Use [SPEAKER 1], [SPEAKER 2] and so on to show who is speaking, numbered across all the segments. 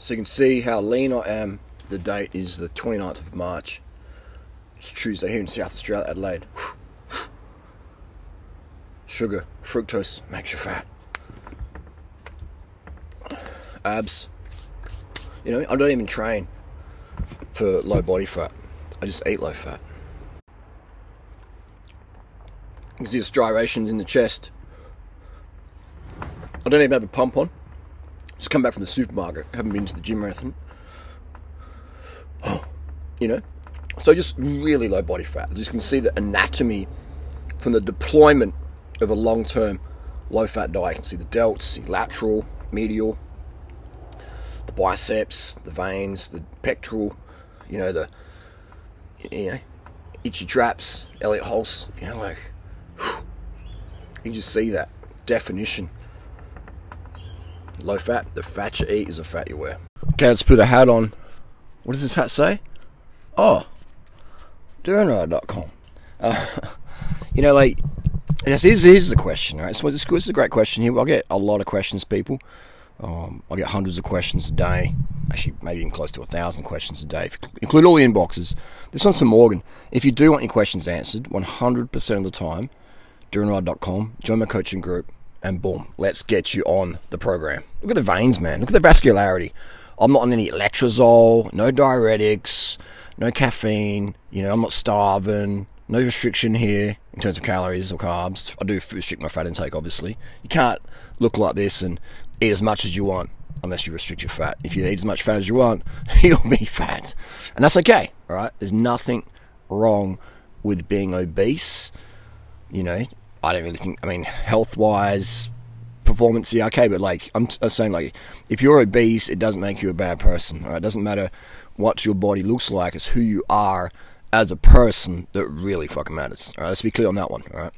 [SPEAKER 1] So you can see how lean I am. The date is the 29th of March. It's Tuesday here in South Australia, Adelaide. Sugar, fructose makes you fat. Abs. You know, I don't even train for low body fat. I just eat low fat. You can see the striations in the chest. I don't even have a pump on. Just come back from the supermarket. Haven't been to the gym or anything. You know? So just really low body fat. Just can see the anatomy from the deployment of a long term low fat diet. You can see the delts, see lateral, medial, the biceps, the veins, the pectoral, you know, the you know, itchy traps, Elliot Hulse, you know, like you just see that definition. Low fat, the fat you eat is the fat you wear. Okay, let's put a hat on. What does this hat say? Oh, Durnride.com. Uh, you know, like, this is, here's the question, right? So this, this is a great question here. I get a lot of questions, people. Um, I get hundreds of questions a day. Actually, maybe even close to a thousand questions a day. If you include all the inboxes. This one's from Morgan. If you do want your questions answered, 100% of the time, Durnride.com, join my coaching group, and boom, let's get you on the program. Look at the veins, man. Look at the vascularity. I'm not on any letrozole, no diuretics, no caffeine. You know, I'm not starving. No restriction here in terms of calories or carbs. I do restrict my fat intake, obviously. You can't look like this and eat as much as you want unless you restrict your fat. If you eat as much fat as you want, you'll be fat. And that's okay, all right? There's nothing wrong with being obese. You know, I don't really think, I mean, health wise, performance, yeah, okay, but like, I'm, t- I'm saying, like, if you're obese, it doesn't make you a bad person, right? It doesn't matter what your body looks like, it's who you are as a person that really fucking matters. All right, let's be clear on that one. All right,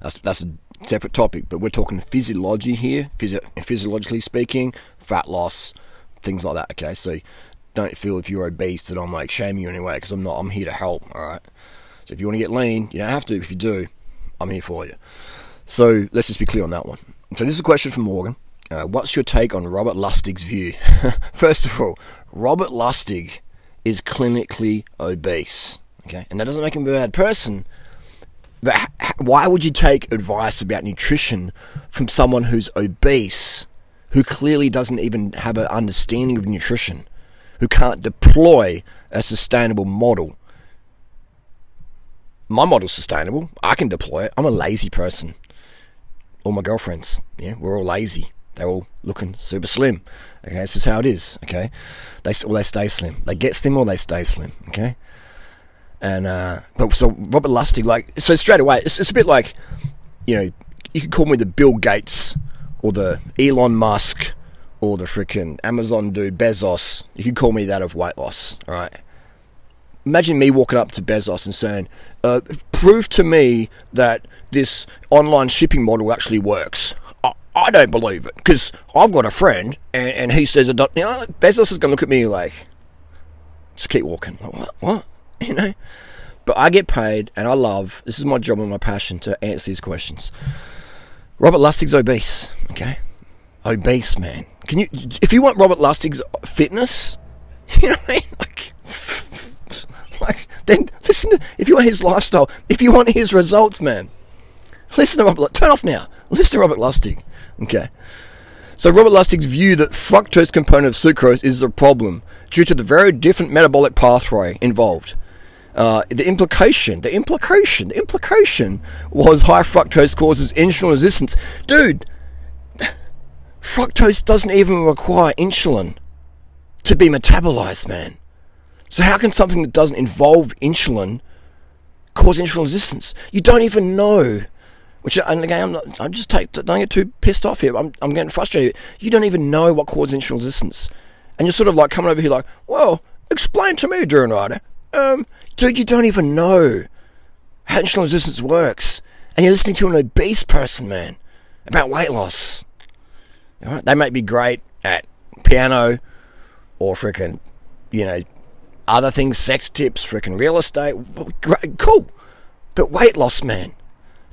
[SPEAKER 1] that's that's a separate topic, but we're talking physiology here, physio- physiologically speaking, fat loss, things like that. Okay, so don't feel if you're obese that I'm like shaming you anyway because I'm not. I'm here to help. All right. So if you want to get lean, you don't have to. If you do, I'm here for you. So let's just be clear on that one. So this is a question from Morgan. Uh, what's your take on Robert Lustig's view? First of all, Robert Lustig is clinically obese. Okay, and that doesn't make him a bad person. But why would you take advice about nutrition from someone who's obese, who clearly doesn't even have an understanding of nutrition, who can't deploy a sustainable model? My model's sustainable. I can deploy it. I'm a lazy person. All my girlfriends, yeah, we're all lazy. They're all looking super slim. Okay, this is how it is. Okay, they or they stay slim. They get slim or they stay slim. Okay, and uh, but so Robert Lustig, like so straight away, it's, it's a bit like, you know, you could call me the Bill Gates or the Elon Musk or the freaking Amazon dude Bezos. You could call me that of weight loss. All right. Imagine me walking up to Bezos and saying, uh, "Prove to me that this online shipping model actually works." I don't believe it because I've got a friend and, and he says, you know, Bezos is going to look at me like, just keep walking. Like, what? What? You know? But I get paid and I love, this is my job and my passion to answer these questions. Robert Lustig's obese, okay? Obese, man. Can you, if you want Robert Lustig's fitness, you know what I mean? Like, then listen to, if you want his lifestyle, if you want his results, man, listen to Robert, turn off now. Listen to Robert Lustig. Okay. So Robert Lustig's view that fructose component of sucrose is a problem due to the very different metabolic pathway involved. Uh, the implication, the implication, the implication was high fructose causes insulin resistance. Dude, fructose doesn't even require insulin to be metabolized, man. So how can something that doesn't involve insulin cause insulin resistance? You don't even know which, and again, I'm, not, I'm just take, don't get too pissed off here. I'm, I'm getting frustrated. You don't even know what causes insulin resistance. And you're sort of like coming over here like, well, explain to me, Durianrider. Um, dude, you don't even know how insulin resistance works. And you're listening to an obese person, man, about weight loss. They might be great at piano or freaking, you know, other things, sex tips, freaking real estate. Cool. But weight loss, man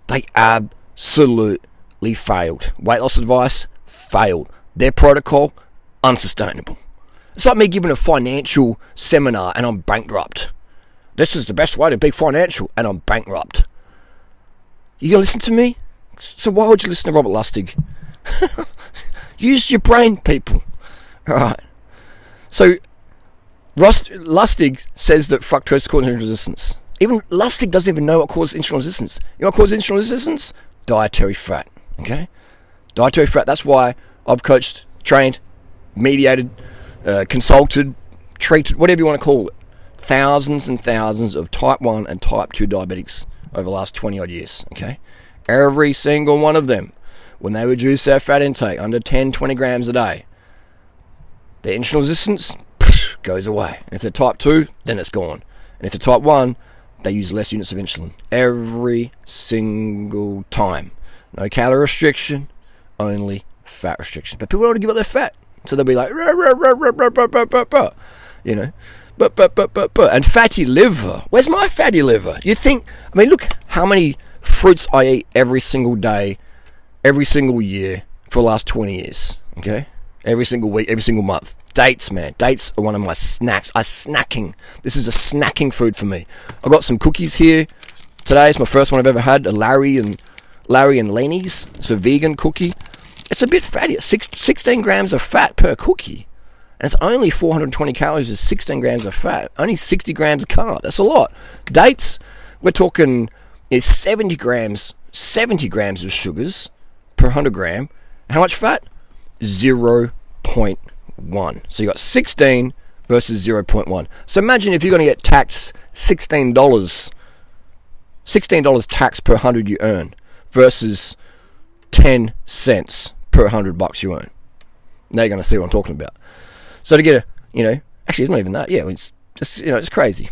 [SPEAKER 1] they absolutely failed. Weight loss advice failed. Their protocol unsustainable. It's like me giving a financial seminar and I'm bankrupt. This is the best way to be financial and I'm bankrupt. You gonna listen to me? So why would you listen to Robert Lustig? Use your brain, people. Alright. So Lustig says that fructose causes insulin resistance. Even Lustig doesn't even know what causes insulin resistance. You know what causes insulin resistance? Dietary fat. Okay? Dietary fat. That's why I've coached, trained, mediated, uh, consulted, treated, whatever you want to call it, thousands and thousands of type 1 and type 2 diabetics over the last 20 odd years. Okay? Every single one of them, when they reduce their fat intake under 10, 20 grams a day, their insulin resistance goes away. And if they're type 2, then it's gone. And if they're type 1, they use less units of insulin every single time. No calorie restriction, only fat restriction. But people don't want to give up their fat. So they'll be like, rah, rah, rah, rah, rah, rah, rah, rah, rah. you know, but, but, but, but, but. And fatty liver. Where's my fatty liver? You think, I mean, look how many fruits I eat every single day, every single year for the last 20 years. Okay? Every single week, every single month. Dates, man. Dates are one of my snacks. I snacking. This is a snacking food for me. I've got some cookies here. Today is my first one I've ever had. A Larry and Larry and Lenny's. It's a vegan cookie. It's a bit fatty. It's six, 16 grams of fat per cookie. And it's only 420 calories is 16 grams of fat. Only 60 grams of carb. That's a lot. Dates, we're talking is 70 grams, 70 grams of sugars per 100 gram. How much fat? 0.1. So you got 16 versus 0.1. So imagine if you're going to get taxed $16, $16 tax per 100 you earn versus 10 cents per 100 bucks you earn. Now you're going to see what I'm talking about. So to get a, you know, actually it's not even that. Yeah, it's just, you know, it's crazy.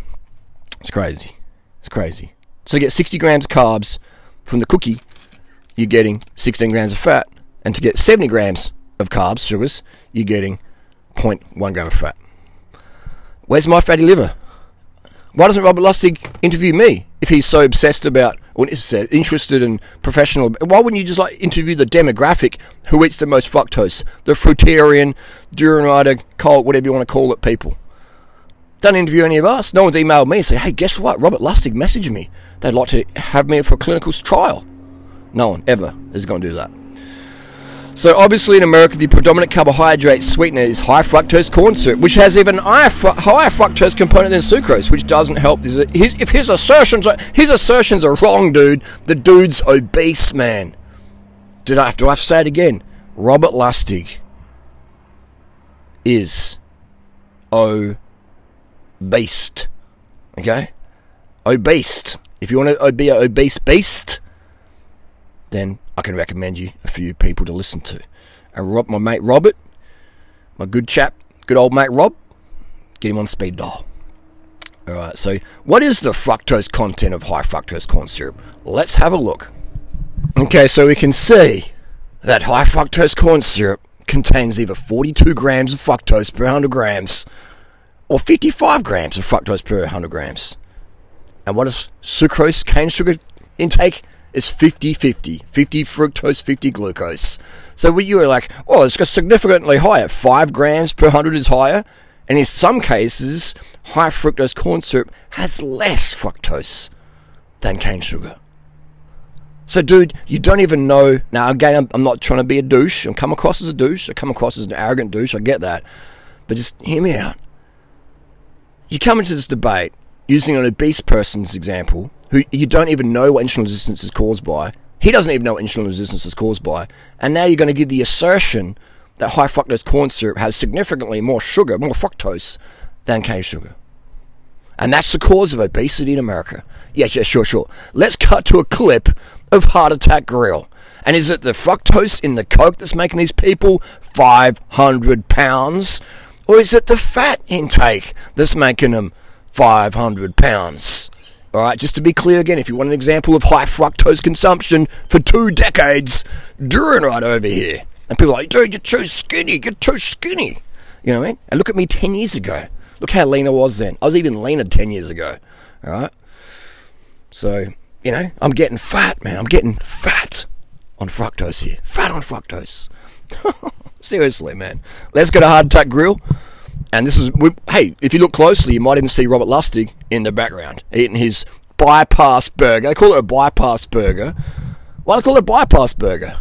[SPEAKER 1] It's crazy. It's crazy. So to get 60 grams of carbs from the cookie, you're getting 16 grams of fat. And to get 70 grams of carbs, sugars, you're getting 0.1 gram of fat. Where's my fatty liver? Why doesn't Robert Lustig interview me if he's so obsessed about or uh, interested and professional? Why wouldn't you just like interview the demographic who eats the most fructose, the fruitarian, Durianrider, cult, whatever you want to call it, people? Don't interview any of us. No one's emailed me and say, "Hey, guess what? Robert Lustig messaged me. They'd like to have me for a clinical trial." No one ever is going to do that. So obviously in America, the predominant carbohydrate sweetener is high fructose corn syrup, which has even higher, fru- higher fructose component than sucrose, which doesn't help. His, if his assertions are his assertions are wrong, dude, the dude's obese, man. Did I have to, I have to say it again? Robert Lustig is obese. Okay, obese. If you want to uh, be an obese beast, then I can recommend you a few people to listen to. And Rob, my mate Robert, my good chap, good old mate Rob, get him on speed dial. Alright, so what is the fructose content of high fructose corn syrup? Let's have a look. Okay, so we can see that high fructose corn syrup contains either 42 grams of fructose per 100 grams or 55 grams of fructose per 100 grams. And what is sucrose, cane sugar intake? Is 50 50. 50 fructose, 50 glucose. So when you are like, oh, it's got significantly higher. 5 grams per 100 is higher. And in some cases, high fructose corn syrup has less fructose than cane sugar. So, dude, you don't even know. Now, again, I'm, I'm not trying to be a douche. I'm come across as a douche. I come across as an arrogant douche. I get that. But just hear me out. You come into this debate using an obese person's example who you don't even know what insulin resistance is caused by. He doesn't even know what insulin resistance is caused by. And now you're going to give the assertion that high fructose corn syrup has significantly more sugar, more fructose, than cane sugar. And that's the cause of obesity in America. Yes, yeah, sure, sure. Let's cut to a clip of Heart Attack Grill. And is it the fructose in the Coke that's making these people 500 pounds? Or is it the fat intake that's making them 500 pounds? All right, just to be clear again, if you want an example of high fructose consumption for two decades, Durianrider over here. And people are like, dude, you're too skinny, you're too skinny. You know what I mean? And look at me 10 years ago. Look how lean I was then. I was even leaner 10 years ago. All right? So, you know, I'm getting fat, man. I'm getting fat on fructose here. Fat on fructose. Seriously, man. Let's go to Heart Attack Grill. And this is, we, hey, if you look closely, you might even see Robert Lustig in the background eating his bypass burger. They call it a bypass burger. Why do they call it a bypass burger?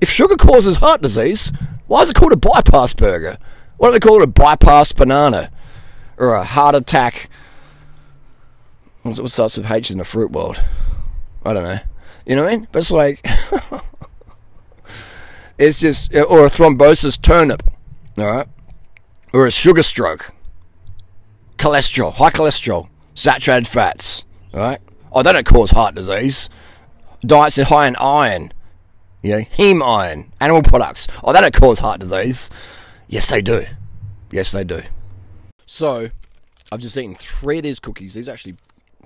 [SPEAKER 1] If sugar causes heart disease, why is it called a bypass burger? Why don't they call it a bypass banana? Or a heart attack. What starts with H in the fruit world? I don't know. You know what I mean? But it's like. it's just. Or a thrombosis turnip. Alright? Or a sugar stroke. Cholesterol. High cholesterol. Saturated fats. right? Oh, they don't cause heart disease. Diets are high in iron. You know, heme iron. Animal products. Oh, they don't cause heart disease. Yes, they do. Yes, they do. So, I've just eaten three of these cookies. These are actually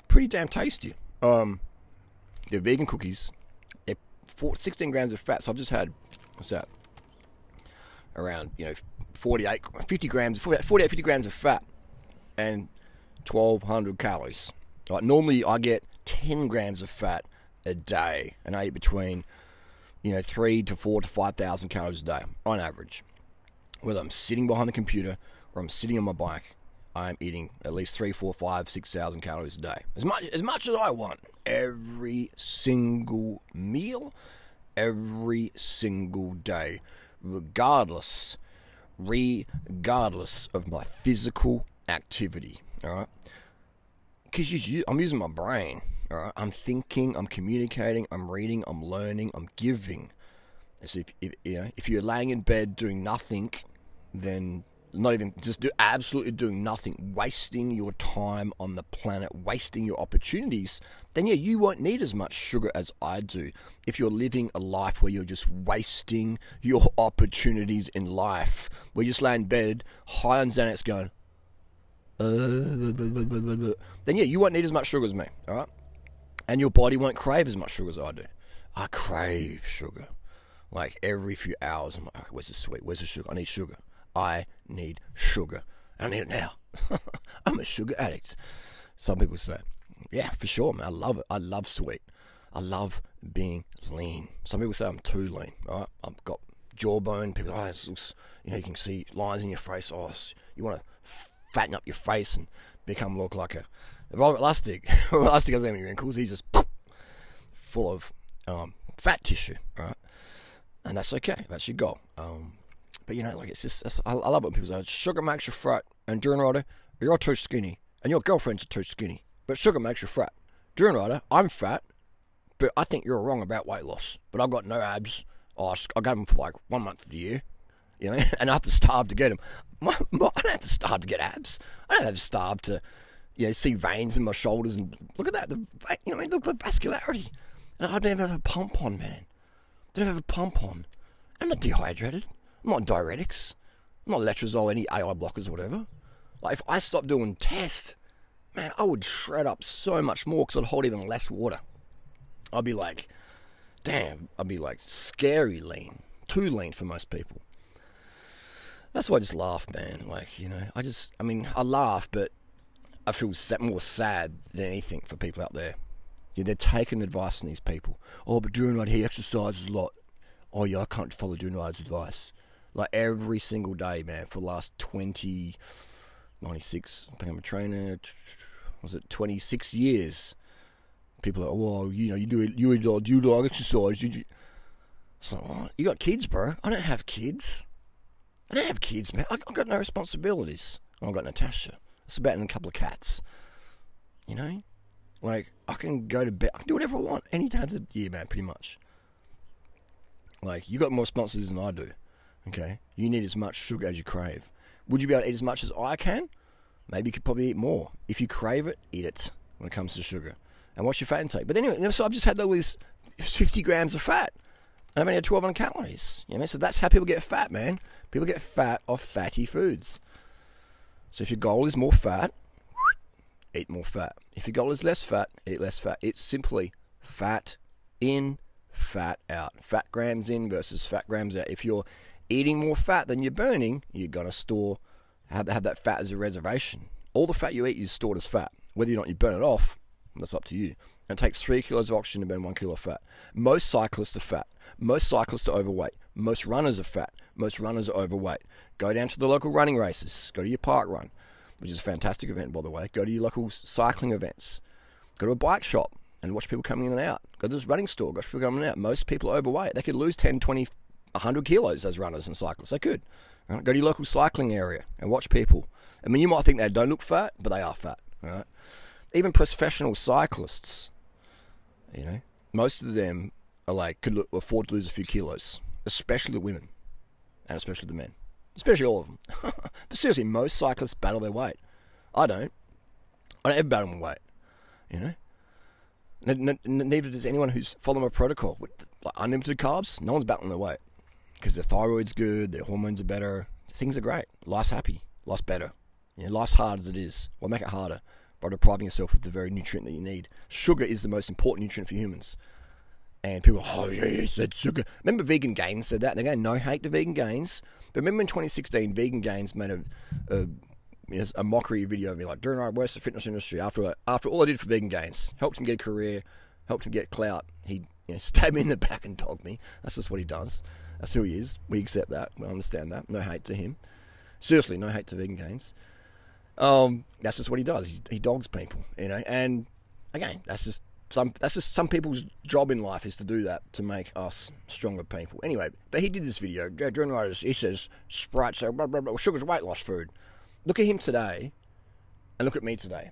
[SPEAKER 1] pretty damn tasty. Um, they're vegan cookies. They're 16 grams of fat. So I've just had, what's that? Around, you know, 48, 50 grams, 48, 50 grams of fat and 1200 calories. Right, normally I get 10 grams of fat a day and I eat between, you know, three to four to 5,000 calories a day on average. Whether I'm sitting behind the computer or I'm sitting on my bike, I'm eating at least three, four, five, six thousand calories a day. As much as much as I want. Every single meal, every single day, regardless, regardless of my physical activity. All right, because you, I'm using my brain. All right, I'm thinking, I'm communicating, I'm reading, I'm learning, I'm giving. So if, if you know, if you're laying in bed doing nothing, then not even just do absolutely doing nothing, wasting your time on the planet, wasting your opportunities, then yeah, you won't need as much sugar as I do. If you're living a life where you're just wasting your opportunities in life, where you just lay in bed, high on Xanax, going, then yeah, you won't need as much sugar as me, all right? And your body won't crave as much sugar as I do. I crave sugar. Like every few hours, I'm like, where's the sweet? Where's the sugar? I need sugar. I need sugar. I need it now. I'm a sugar addict. Some people say, yeah, for sure, man. I love it. I love sweet. I love being lean. Some people say I'm too lean. Right? I've got jawbone. People, oh, it looks, you know, you can see lines in your face. Oh, you want to fatten up your face and become look like a Robert Lustig. Robert Lustig has any wrinkles. He's just full of um, fat tissue, right? And that's okay. That's your goal. Um, but you know, like it's just it's, I, I, love when people say sugar makes you fat, and Durianrider you're too skinny, and your girlfriend's too skinny. But sugar makes you fat. Durianrider I'm fat, but I think you're wrong about weight loss. But I've got no abs. Oh, I got them for like one month of the year, you know, and I have to starve to get them. My, my, I don't have to starve to get abs. I don't have to starve to, you know, see veins in my shoulders and look at that. The you know, look at the vascularity. And I don't even have a pump on, man. I don't have a pump on. I'm not dehydrated. I'm not diuretics. I'm not letrozole, any AI blockers whatever. Like, if I stopped doing tests, man, I would shred up so much more because I'd hold even less water. I'd be like, damn, I'd be like scary lean. Too lean for most people. That's why I just laugh, man. Like, you know, I just, I mean, I laugh, but I feel more sad than anything for people out there. Yeah, they're taking advice from these people. Oh, but doing right, he exercises a lot. Oh, yeah, I can't follow right's advice like every single day, man, for the last 20, 96, I I'm a trainer, was it 26 years? People are, well, you know, you do it, you do, you do exercise. You do. It's like, oh, you got kids, bro. I don't have kids. I don't have kids, man. I've got no responsibilities. I've got Natasha. It's about a couple of cats. You know? Like, I can go to bed. I can do whatever I want any time of the year, man, pretty much. Like, you got more responsibilities than I do. Okay, you need as much sugar as you crave. Would you be able to eat as much as I can? Maybe you could probably eat more. If you crave it, eat it when it comes to sugar. And what's your fat intake? But anyway, so I've just had all these 50 grams of fat. And I've only had 1200 calories. You know, so that's how people get fat, man. People get fat off fatty foods. So if your goal is more fat, eat more fat. If your goal is less fat, eat less fat. It's simply fat in, fat out. Fat grams in versus fat grams out. If you're eating more fat than you're burning, you're going to store, have, have that fat as a reservation. All the fat you eat is stored as fat. Whether or not you burn it off, that's up to you. And it takes three kilos of oxygen to burn one kilo of fat. Most cyclists are fat. Most cyclists are overweight. Most runners are fat. Most runners are overweight. Go down to the local running races. Go to your park run, which is a fantastic event, by the way. Go to your local cycling events. Go to a bike shop and watch people coming in and out. Go to this running store, watch people coming in and out. Most people are overweight. They could lose 10, 20, 100 kilos as runners and cyclists. They could. Right? Go to your local cycling area and watch people. I mean, you might think they don't look fat, but they are fat. Right? Even professional cyclists, you know, most of them are like could afford to lose a few kilos, especially the women, and especially the men, especially all of them. but seriously, most cyclists battle their weight. I don't. I don't ever battle my weight. You know. neither does anyone who's following a protocol with like unlimited carbs. No one's battling their weight because their thyroid's good, their hormones are better, things are great, life's happy, life's better. You know, life's hard as it is. Why make it harder by depriving yourself of the very nutrient that you need? Sugar is the most important nutrient for humans. And people, oh yeah, he said sugar. Remember, Vegan Gains said that. They're going no hate to Vegan Gains. But remember in 2016, Vegan Gains made a, a you a mockery video of me, like, doing right, worst the fitness industry. After after all I did for Vegan Gains, helped him get a career, helped him get clout. He you know, stabbed me in the back and dogged me. That's just what he does. That's who he is. We accept that. We understand that. No hate to him. Seriously, no hate to Vegan Gains. Um, that's just what he does. He, he dogs people, you know. And again, that's just some that's just some people's job in life is to do that to make us stronger people. Anyway, but he did this video. During writers, he says Sprite, so blah, blah, blah, sugar's weight loss food. Look at him today, and look at me today.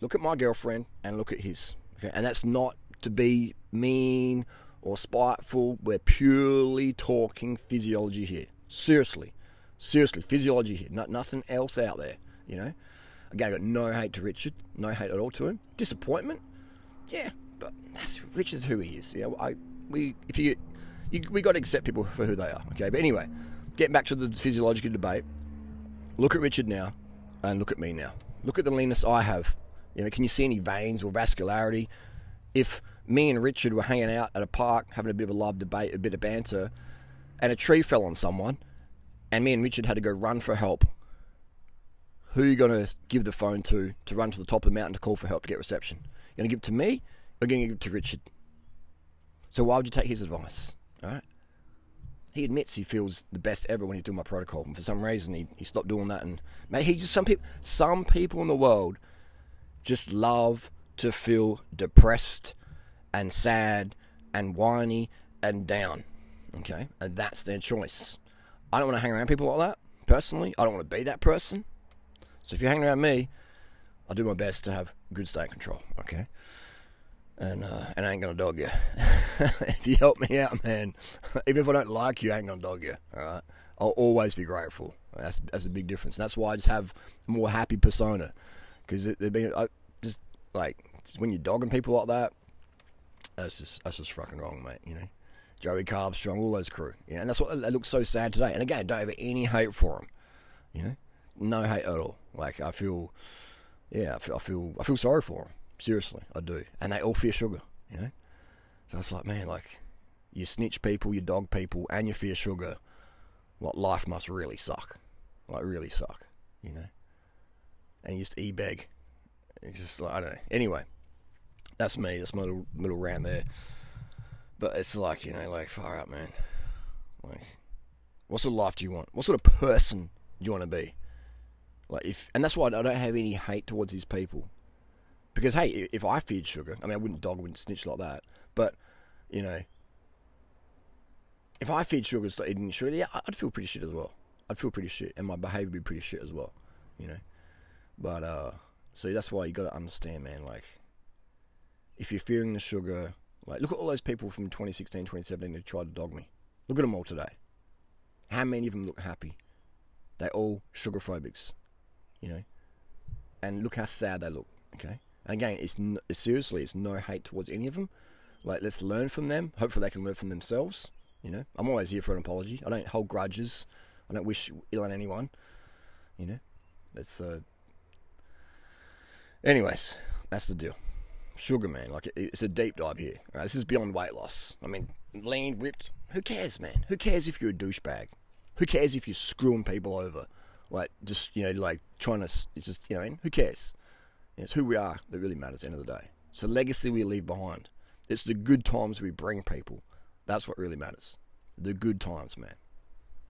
[SPEAKER 1] Look at my girlfriend, and look at his. Okay, and that's not to be mean or spiteful. We're purely talking physiology here. Seriously, seriously, physiology here. Not nothing else out there. You know. Again, I got no hate to Richard, no hate at all to him. Disappointment, yeah, but that's Richard's who he is. You know, I we if you, you we got to accept people for who they are. Okay, but anyway, getting back to the physiological debate. Look at Richard now, and look at me now. Look at the leanness I have. You know, can you see any veins or vascularity? If me and Richard were hanging out at a park having a bit of a live debate, a bit of banter, and a tree fell on someone, and me and Richard had to go run for help. Who are you going to give the phone to to run to the top of the mountain to call for help to get reception? You're going to give it to me or you're going to give it to Richard? So why would you take his advice? All right. He admits he feels the best ever when he's doing my protocol, and for some reason he, he stopped doing that. And mate, he just some people some people in the world just love to feel depressed and sad and whiny and down. Okay? And that's their choice. I don't want to hang around people like that, personally. I don't want to be that person. So if you're hanging around me, I'll do my best to have good state control, okay? And uh, and I ain't gonna dog you. if you help me out, man, even if I don't like you, I ain't gonna dog you. All right, I'll always be grateful. That's that's a big difference. That's why I just have a more happy persona, because it, it I, just like when you're dogging people like that, that's just that's just fucking wrong, mate. You know, Joey Carbstrong, all those crew. You know, and that's what it looks so sad today. And again, don't have any hate for them. You know, no hate at all. Like I feel, yeah, I feel I feel, I feel sorry for them. Seriously, I do. And they all fear sugar. You know, so it's like, man, like you snitch people, you dog people, and you fear sugar. Like, life must really suck. Like really suck. You know, and you just e beg. It's just like I don't know. Anyway, that's me. That's my little, little rant there. But it's like, you know, like, far out, man. Like, what sort of life do you want? What sort of person do you want to be? Like, if, and that's why I don't have any hate towards these people. Because, hey, if I feared sugar, I mean, I wouldn't dog, I wouldn't snitch like that. But, you know, if I feared sugar and eating sugar, yeah, I'd feel pretty shit as well. I'd feel pretty shit, and my behavior would be pretty shit as well, you know. But, uh, so that's why you got to understand, man, like, if you're fearing the sugar, like look at all those people from 2016, 2017 who tried to dog me. Look at them all today. How many of them look happy? They're all sugar phobics, you know. And look how sad they look. Okay. And again, it's, n- seriously, it's no hate towards any of them. Like, let's learn from them. Hopefully, they can learn from themselves. You know, I'm always here for an apology. I don't hold grudges. I don't wish ill on anyone. You know, that's uh. Anyways, that's the deal. Sugar Man. Like it's a deep dive here. This is beyond weight loss. I mean, lean, ripped. Who cares, man? Who cares if you're a douchebag? Who cares if you're screwing people over? Like just you know, like trying to. It's just you know, who cares? It's who we are that really matters at the end of the day. It's the legacy we leave behind. It's the good times we bring people. That's what really matters. The good times, man.